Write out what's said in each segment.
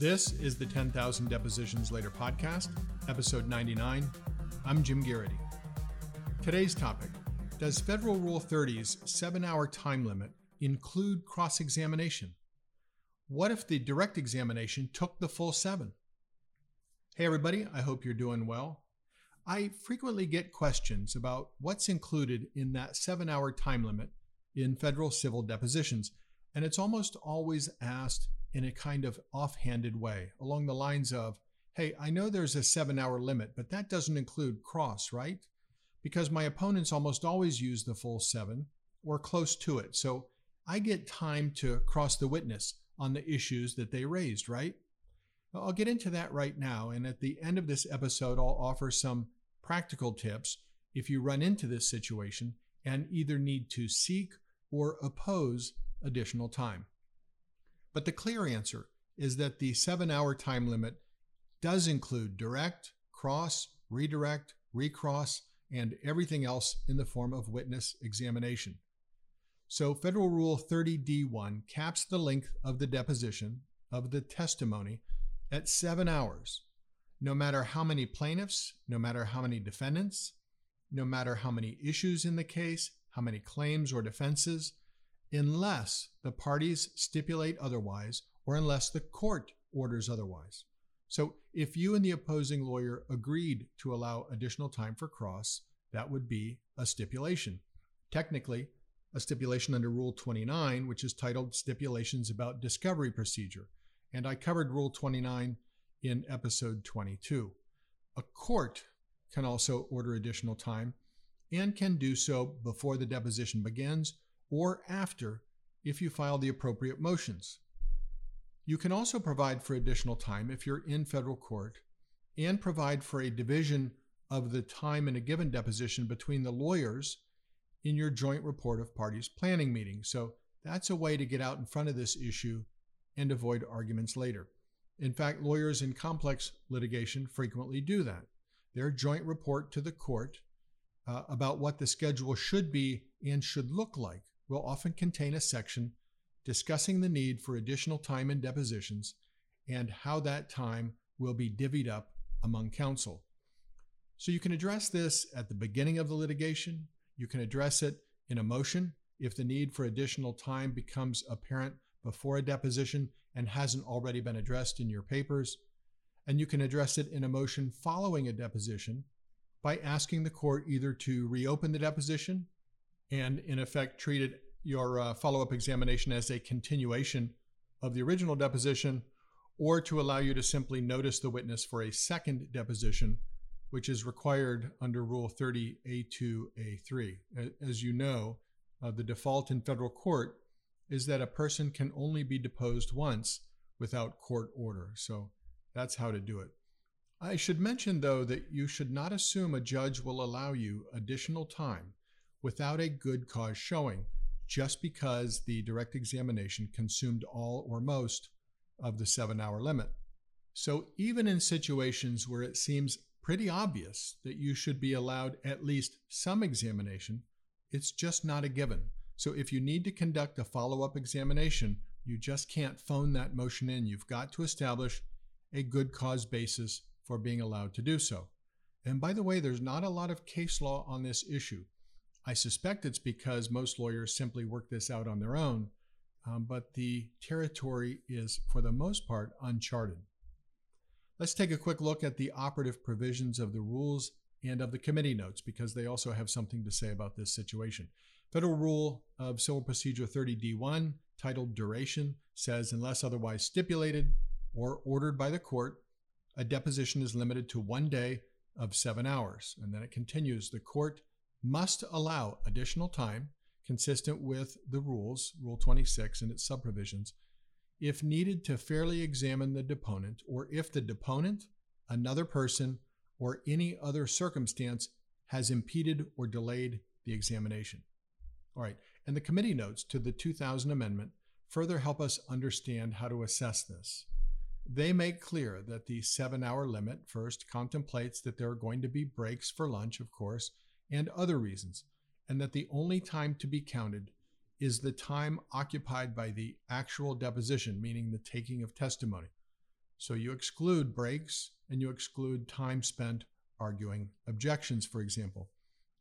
This is the 10,000 Depositions Later podcast, episode 99. I'm Jim Garrity. Today's topic Does Federal Rule 30's seven hour time limit include cross examination? What if the direct examination took the full seven? Hey, everybody, I hope you're doing well. I frequently get questions about what's included in that seven hour time limit in federal civil depositions, and it's almost always asked in a kind of offhanded way, along the lines of, Hey, I know there's a seven hour limit, but that doesn't include cross, right? Because my opponents almost always use the full seven or close to it. So I get time to cross the witness on the issues that they raised, right? I'll get into that right now. And at the end of this episode, I'll offer some practical tips if you run into this situation and either need to seek or oppose additional time. But the clear answer is that the seven hour time limit does include direct, cross, redirect, recross, and everything else in the form of witness examination. So, Federal Rule 30D1 caps the length of the deposition of the testimony at seven hours, no matter how many plaintiffs, no matter how many defendants, no matter how many issues in the case, how many claims or defenses, unless the parties stipulate otherwise or unless the court orders otherwise. So if you and the opposing lawyer agreed to allow additional time for cross, that would be a stipulation. Technically, a stipulation under Rule 29, which is titled Stipulations About Discovery Procedure. And I covered Rule 29 in episode 22. A court can also order additional time and can do so before the deposition begins or after if you file the appropriate motions. You can also provide for additional time if you're in federal court and provide for a division of the time in a given deposition between the lawyers in your joint report of parties planning meeting. So that's a way to get out in front of this issue and avoid arguments later. In fact, lawyers in complex litigation frequently do that. Their joint report to the court uh, about what the schedule should be and should look like will often contain a section discussing the need for additional time in depositions and how that time will be divvied up among counsel. So you can address this at the beginning of the litigation. You can address it in a motion if the need for additional time becomes apparent before a deposition and hasn't already been addressed in your papers. And you can address it in a motion following a deposition by asking the court either to reopen the deposition and in effect treated your uh, follow up examination as a continuation of the original deposition, or to allow you to simply notice the witness for a second deposition, which is required under Rule 30A2A3. As you know, uh, the default in federal court is that a person can only be deposed once without court order. So that's how to do it. I should mention, though, that you should not assume a judge will allow you additional time without a good cause showing, just because the direct examination consumed all or most of the seven hour limit. So, even in situations where it seems pretty obvious that you should be allowed at least some examination, it's just not a given. So, if you need to conduct a follow up examination, you just can't phone that motion in. You've got to establish a good cause basis for being allowed to do so. And by the way, there's not a lot of case law on this issue. I suspect it's because most lawyers simply work this out on their own, um, but the territory is, for the most part, uncharted. Let's take a quick look at the operative provisions of the rules and of the committee notes because they also have something to say about this situation. Federal Rule of Civil Procedure 30D1, titled Duration, says unless otherwise stipulated or ordered by the court, a deposition is limited to one day of seven hours. And then it continues the court must allow additional time consistent with the rules, Rule 26 and its subprovisions, if needed to fairly examine the deponent or if the deponent, another person, or any other circumstance has impeded or delayed the examination. All right, and the committee notes to the 2000 amendment further help us understand how to assess this. They make clear that the seven hour limit first contemplates that there are going to be breaks for lunch, of course, and other reasons, and that the only time to be counted is the time occupied by the actual deposition, meaning the taking of testimony. So you exclude breaks and you exclude time spent arguing objections, for example.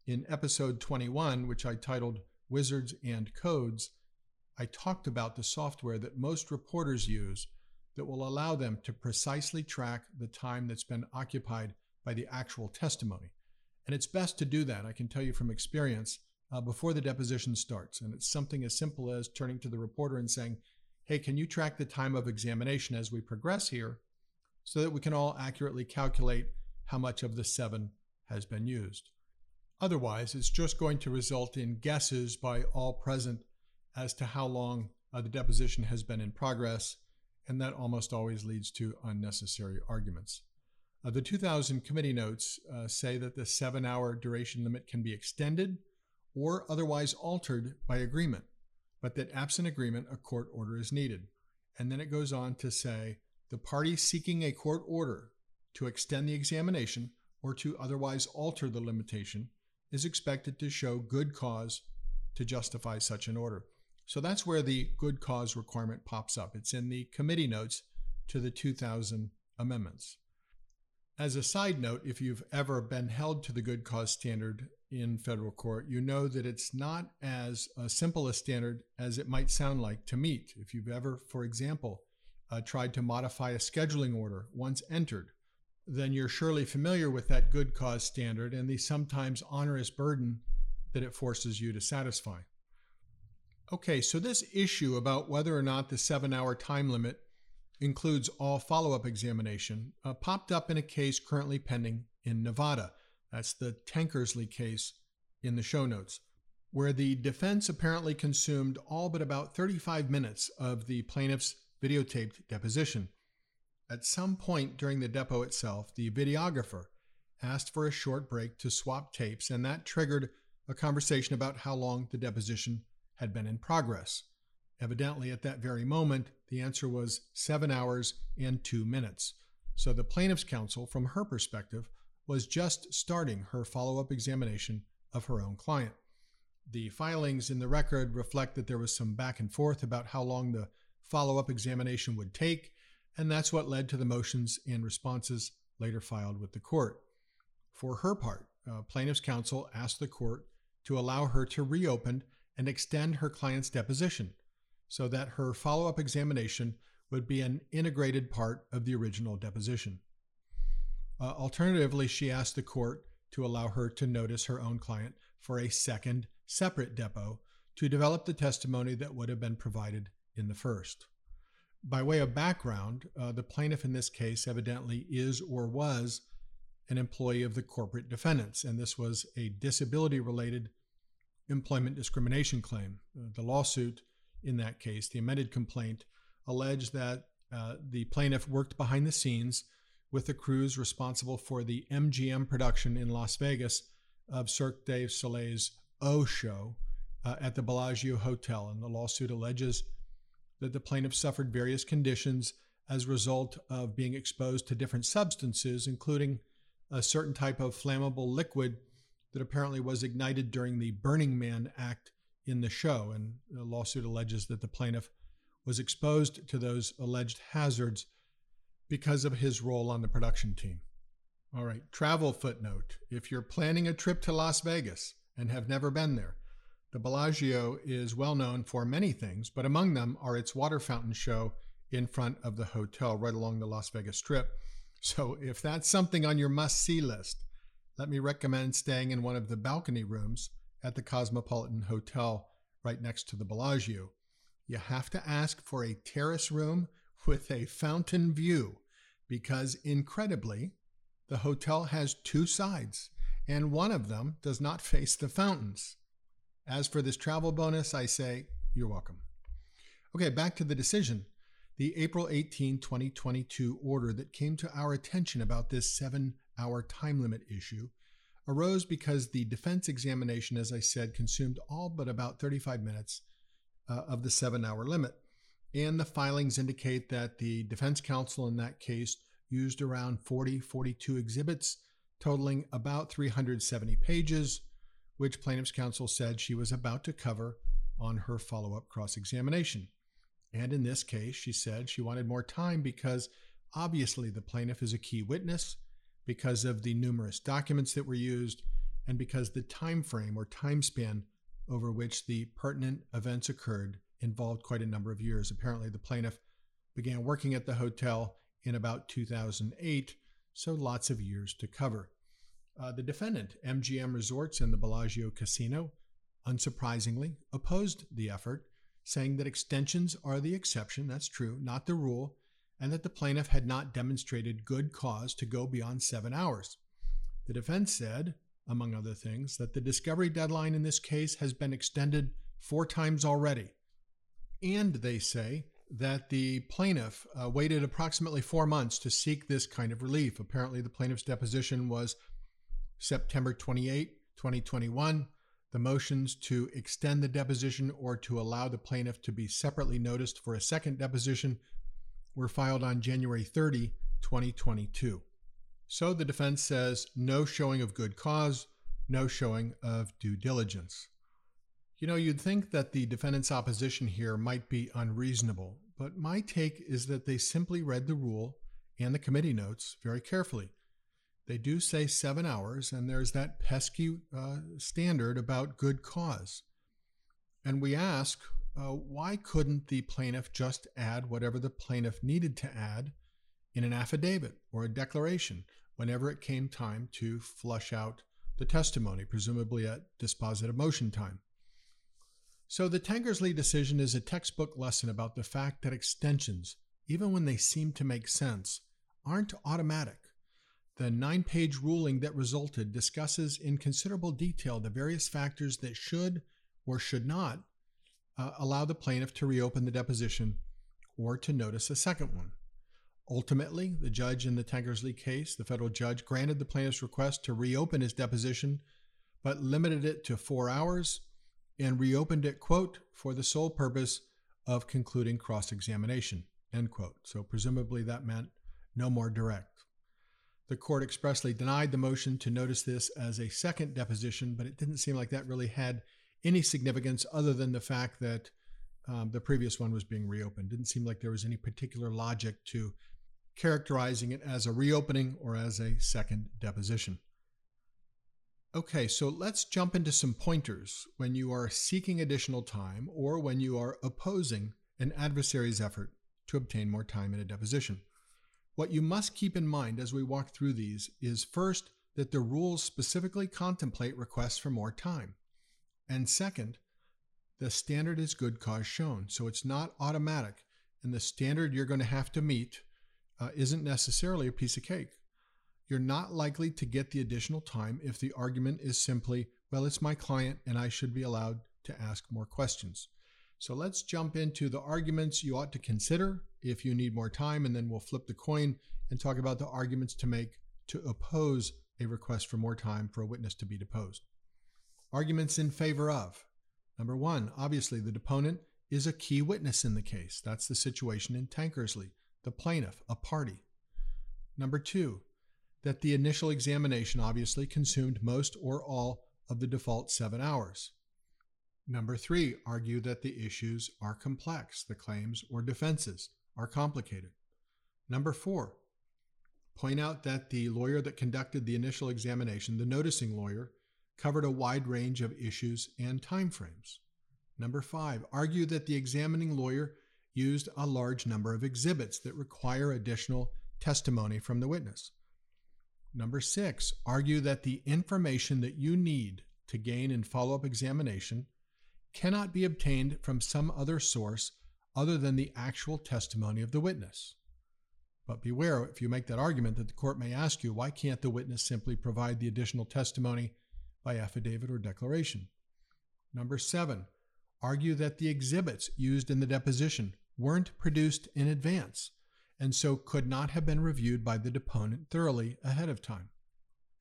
In episode 21, which I titled Wizards and Codes, I talked about the software that most reporters use that will allow them to precisely track the time that's been occupied by the actual testimony. And it's best to do that, I can tell you from experience, uh, before the deposition starts. And it's something as simple as turning to the reporter and saying, Hey, can you track the time of examination as we progress here so that we can all accurately calculate how much of the seven has been used? Otherwise, it's just going to result in guesses by all present as to how long uh, the deposition has been in progress, and that almost always leads to unnecessary arguments. Uh, the 2000 committee notes uh, say that the seven hour duration limit can be extended or otherwise altered by agreement, but that absent agreement, a court order is needed. And then it goes on to say the party seeking a court order to extend the examination or to otherwise alter the limitation is expected to show good cause to justify such an order. So that's where the good cause requirement pops up. It's in the committee notes to the 2000 amendments. As a side note, if you've ever been held to the good cause standard in federal court, you know that it's not as uh, simple a standard as it might sound like to meet. If you've ever, for example, uh, tried to modify a scheduling order once entered, then you're surely familiar with that good cause standard and the sometimes onerous burden that it forces you to satisfy. Okay, so this issue about whether or not the seven hour time limit includes all follow up examination uh, popped up in a case currently pending in Nevada. That's the Tankersley case in the show notes, where the defense apparently consumed all but about 35 minutes of the plaintiff's videotaped deposition. At some point during the depo itself, the videographer asked for a short break to swap tapes, and that triggered a conversation about how long the deposition had been in progress. Evidently, at that very moment, the answer was seven hours and two minutes. So the plaintiff's counsel, from her perspective, was just starting her follow up examination of her own client. The filings in the record reflect that there was some back and forth about how long the follow up examination would take, and that's what led to the motions and responses later filed with the court. For her part, uh, plaintiff's counsel asked the court to allow her to reopen and extend her client's deposition so that her follow up examination would be an integrated part of the original deposition. Uh, alternatively, she asked the court to allow her to notice her own client for a second, separate depo to develop the testimony that would have been provided in the first. By way of background, uh, the plaintiff in this case evidently is or was an employee of the corporate defendants, and this was a disability related employment discrimination claim. Uh, the lawsuit in that case, the amended complaint, alleged that uh, the plaintiff worked behind the scenes with the crews responsible for the MGM production in Las Vegas of Cirque du Soleil's O Show uh, at the Bellagio Hotel. And the lawsuit alleges that the plaintiff suffered various conditions as a result of being exposed to different substances, including a certain type of flammable liquid that apparently was ignited during the Burning Man act in the show. And the lawsuit alleges that the plaintiff was exposed to those alleged hazards because of his role on the production team. All right, travel footnote. If you're planning a trip to Las Vegas and have never been there, the Bellagio is well known for many things, but among them are its water fountain show in front of the hotel right along the Las Vegas Strip. So if that's something on your must see list, let me recommend staying in one of the balcony rooms at the Cosmopolitan Hotel right next to the Bellagio. You have to ask for a terrace room with a fountain view because, incredibly, the hotel has two sides and one of them does not face the fountains. As for this travel bonus, I say you're welcome. Okay, back to the decision. The April 18, 2022 order that came to our attention about this seven hour time limit issue arose because the defense examination, as I said, consumed all but about 35 minutes uh, of the seven hour limit. And the filings indicate that the defense counsel in that case used around 40, 42 exhibits, totaling about 370 pages, which plaintiff's counsel said she was about to cover on her follow up cross examination. And in this case, she said she wanted more time because Obviously, the plaintiff is a key witness because of the numerous documents that were used and because the time frame or time span over which the pertinent events occurred involved quite a number of years. Apparently, the plaintiff began working at the hotel in about 2008, so lots of years to cover. Uh, the defendant, MGM Resorts and the Bellagio Casino, unsurprisingly, opposed the effort, saying that extensions are the exception, that's true, not the rule, and that the plaintiff had not demonstrated good cause to go beyond seven hours. The defense said, among other things, that the discovery deadline in this case has been extended four times already. And they say that the plaintiff uh, waited approximately four months to seek this kind of relief. Apparently, the plaintiff's deposition was September 28, 2021. The motions to extend the deposition or to allow the plaintiff to be separately noticed for a second deposition were filed on January 30, 2022. So the defense says no showing of good cause, no showing of due diligence. You know, you'd think that the defendant's opposition here might be unreasonable, but my take is that they simply read the rule and the committee notes very carefully. They do say seven hours, and there's that pesky uh, standard about good cause. And we ask, uh, why couldn't the plaintiff just add whatever the plaintiff needed to add in an affidavit or a declaration whenever it came time to flush out the testimony, presumably at dispositive motion time? So the Tankersley decision is a textbook lesson about the fact that extensions, even when they seem to make sense, aren't automatic. The nine page ruling that resulted discusses in considerable detail the various factors that should or should not uh, allow the plaintiff to reopen the deposition or to notice a second one. Ultimately, the judge in the Tankersley case, the federal judge, granted the plaintiff's request to reopen his deposition, but limited it to four hours and reopened it, quote, for the sole purpose of concluding cross examination, end quote. So presumably that meant no more direct. The court expressly denied the motion to notice this as a second deposition, but it didn't seem like that really had any significance other than the fact that um, the previous one was being reopened. Didn't seem like there was any particular logic to characterizing it as a reopening or as a second deposition. Okay, so let's jump into some pointers when you are seeking additional time or when you are opposing an adversary's effort to obtain more time in a deposition. What you must keep in mind as we walk through these is first, that the rules specifically contemplate requests for more time. And second, the standard is good cause shown. So it's not automatic. And the standard you're going to have to meet uh, isn't necessarily a piece of cake you're not likely to get the additional time if the argument is simply, well, it's my client and I should be allowed to ask more questions. So let's jump into the arguments you ought to consider if you need more time, and then we'll flip the coin and talk about the arguments to make to oppose a request for more time for a witness to be deposed. Arguments in favor of. Number one, obviously, the deponent is a key witness in the case. That's the situation in Tankersley, the plaintiff, a party. Number two, that the initial examination obviously consumed most or all of the default seven hours. Number three, argue that the issues are complex, the claims or defenses are complicated. Number four, point out that the lawyer that conducted the initial examination, the noticing lawyer, covered a wide range of issues and timeframes. Number five, argue that the examining lawyer used a large number of exhibits that require additional testimony from the witness. Number six, argue that the information that you need to gain in follow up examination cannot be obtained from some other source other than the actual testimony of the witness. But beware if you make that argument that the court may ask you, why can't the witness simply provide the additional testimony by affidavit or declaration? Number seven, argue that the exhibits used in the deposition weren't produced in advance and so could not have been reviewed by the deponent thoroughly ahead of time.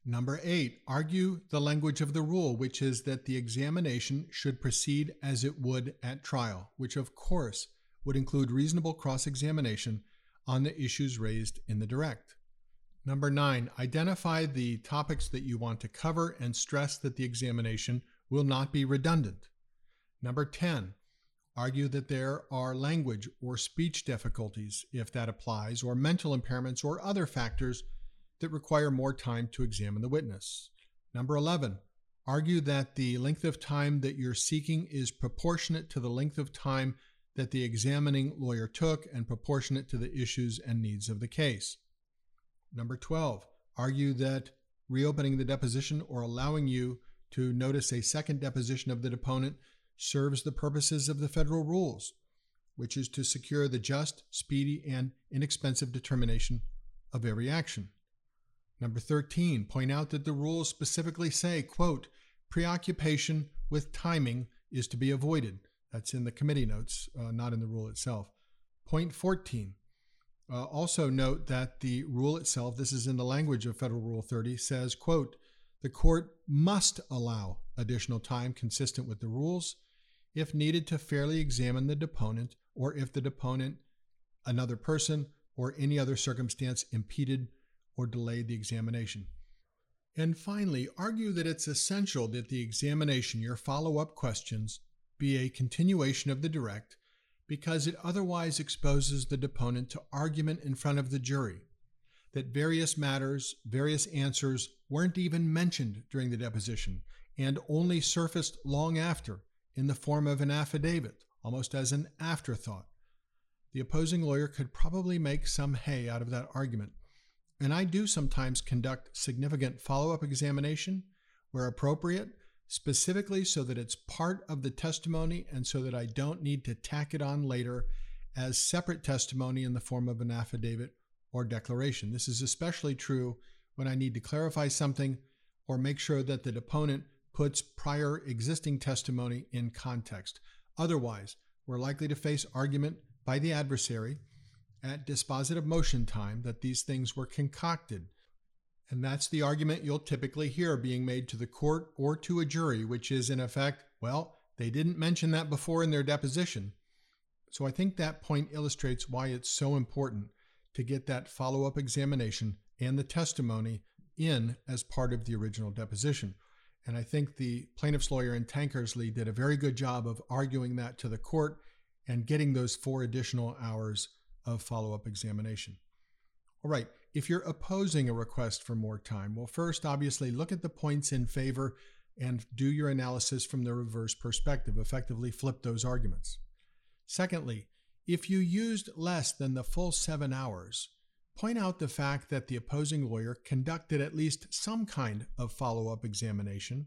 Number eight, argue the language of the rule, which is that the examination should proceed as it would at trial, which of course would include reasonable cross examination on the issues raised in the direct. Number nine, identify the topics that you want to cover and stress that the examination will not be redundant. Number 10, argue that there are language or speech difficulties, if that applies, or mental impairments or other factors that require more time to examine the witness. Number 11, argue that the length of time that you're seeking is proportionate to the length of time that the examining lawyer took and proportionate to the issues and needs of the case. Number 12, argue that reopening the deposition or allowing you to notice a second deposition of the deponent serves the purposes of the federal rules, which is to secure the just, speedy, and inexpensive determination of every action. Number 13, point out that the rules specifically say, quote, preoccupation with timing is to be avoided. That's in the committee notes, uh, not in the rule itself. Point 14, uh, also note that the rule itself, this is in the language of Federal Rule 30, says, quote, the court must allow additional time consistent with the rules if needed to fairly examine the deponent or if the deponent, another person, or any other circumstance impeded or delayed the examination. And finally, argue that it's essential that the examination, your follow up questions, be a continuation of the direct because it otherwise exposes the deponent to argument in front of the jury. That various matters, various answers weren't even mentioned during the deposition and only surfaced long after in the form of an affidavit, almost as an afterthought. The opposing lawyer could probably make some hay out of that argument. And I do sometimes conduct significant follow up examination where appropriate, specifically so that it's part of the testimony and so that I don't need to tack it on later as separate testimony in the form of an affidavit or declaration. This is especially true when I need to clarify something or make sure that the deponent puts prior existing testimony in context. Otherwise, we're likely to face argument by the adversary at dispositive motion time that these things were concocted. And that's the argument you'll typically hear being made to the court or to a jury, which is in effect, well, they didn't mention that before in their deposition. So I think that point illustrates why it's so important to get that follow up examination and the testimony in as part of the original deposition. And I think the plaintiff's lawyer in Tankersley did a very good job of arguing that to the court and getting those four additional hours of follow up examination. All right, if you're opposing a request for more time, well, first, obviously, look at the points in favor and do your analysis from the reverse perspective, effectively flip those arguments. Secondly, if you used less than the full seven hours, point out the fact that the opposing lawyer conducted at least some kind of follow up examination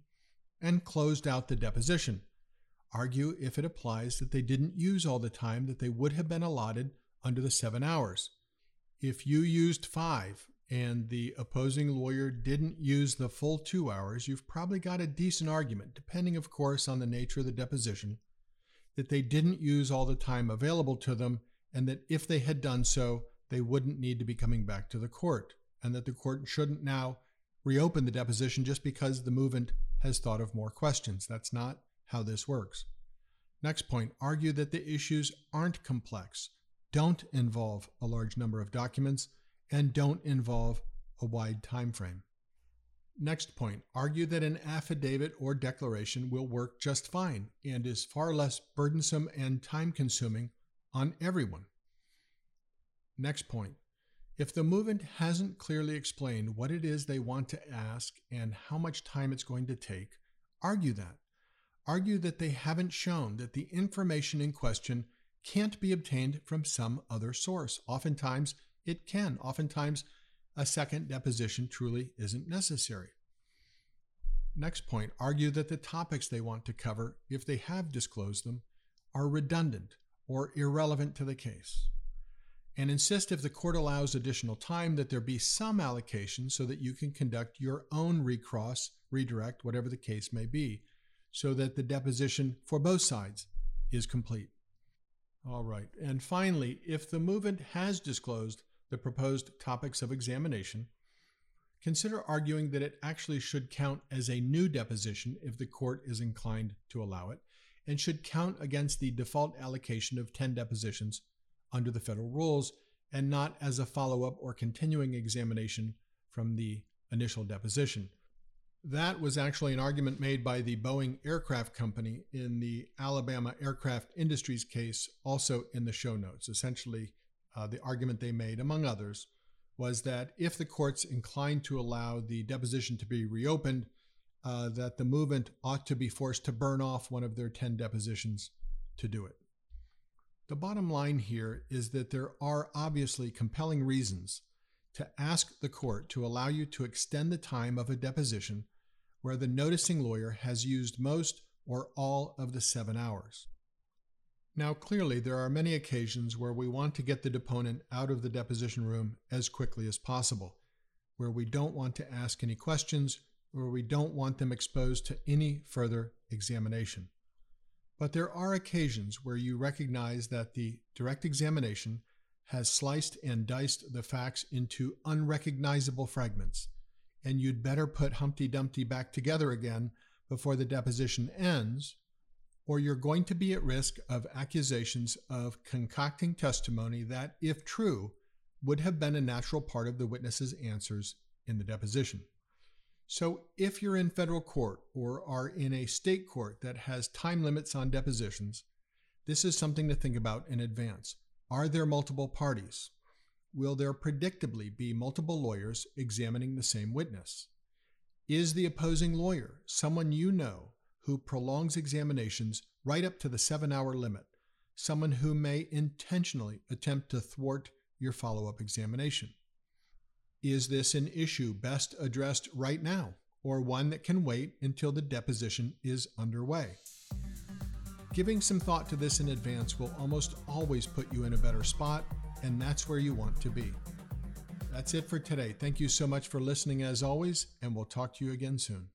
and closed out the deposition. Argue if it applies that they didn't use all the time that they would have been allotted under the seven hours. If you used five and the opposing lawyer didn't use the full two hours, you've probably got a decent argument, depending, of course, on the nature of the deposition, that they didn't use all the time available to them, and that if they had done so, they wouldn't need to be coming back to the court, and that the court shouldn't now reopen the deposition just because the movement has thought of more questions. That's not how this works. Next point argue that the issues aren't complex, don't involve a large number of documents, and don't involve a wide time frame. Next point argue that an affidavit or declaration will work just fine and is far less burdensome and time consuming on everyone. Next point. If the movement hasn't clearly explained what it is they want to ask and how much time it's going to take, argue that. Argue that they haven't shown that the information in question can't be obtained from some other source. Oftentimes, it can. Oftentimes, a second deposition truly isn't necessary. Next point argue that the topics they want to cover, if they have disclosed them, are redundant or irrelevant to the case and insist if the court allows additional time that there be some allocation so that you can conduct your own recross, redirect, whatever the case may be, so that the deposition for both sides is complete. All right. And finally, if the movement has disclosed the proposed topics of examination, consider arguing that it actually should count as a new deposition if the court is inclined to allow it, and should count against the default allocation of 10 depositions under the federal rules and not as a follow up or continuing examination from the initial deposition. That was actually an argument made by the Boeing Aircraft Company in the Alabama Aircraft Industries case, also in the show notes. Essentially, uh, the argument they made, among others, was that if the courts inclined to allow the deposition to be reopened, uh, that the movement ought to be forced to burn off one of their 10 depositions to do it. The bottom line here is that there are obviously compelling reasons to ask the court to allow you to extend the time of a deposition where the noticing lawyer has used most or all of the seven hours. Now, clearly, there are many occasions where we want to get the deponent out of the deposition room as quickly as possible, where we don't want to ask any questions, where we don't want them exposed to any further examination. But there are occasions where you recognize that the direct examination has sliced and diced the facts into unrecognizable fragments, and you'd better put Humpty Dumpty back together again before the deposition ends, or you're going to be at risk of accusations of concocting testimony that, if true, would have been a natural part of the witness's answers in the deposition. So, if you're in federal court or are in a state court that has time limits on depositions, this is something to think about in advance. Are there multiple parties? Will there predictably be multiple lawyers examining the same witness? Is the opposing lawyer someone you know who prolongs examinations right up to the seven hour limit, someone who may intentionally attempt to thwart your follow up examination? Is this an issue best addressed right now, or one that can wait until the deposition is underway? Giving some thought to this in advance will almost always put you in a better spot, and that's where you want to be. That's it for today. Thank you so much for listening as always, and we'll talk to you again soon.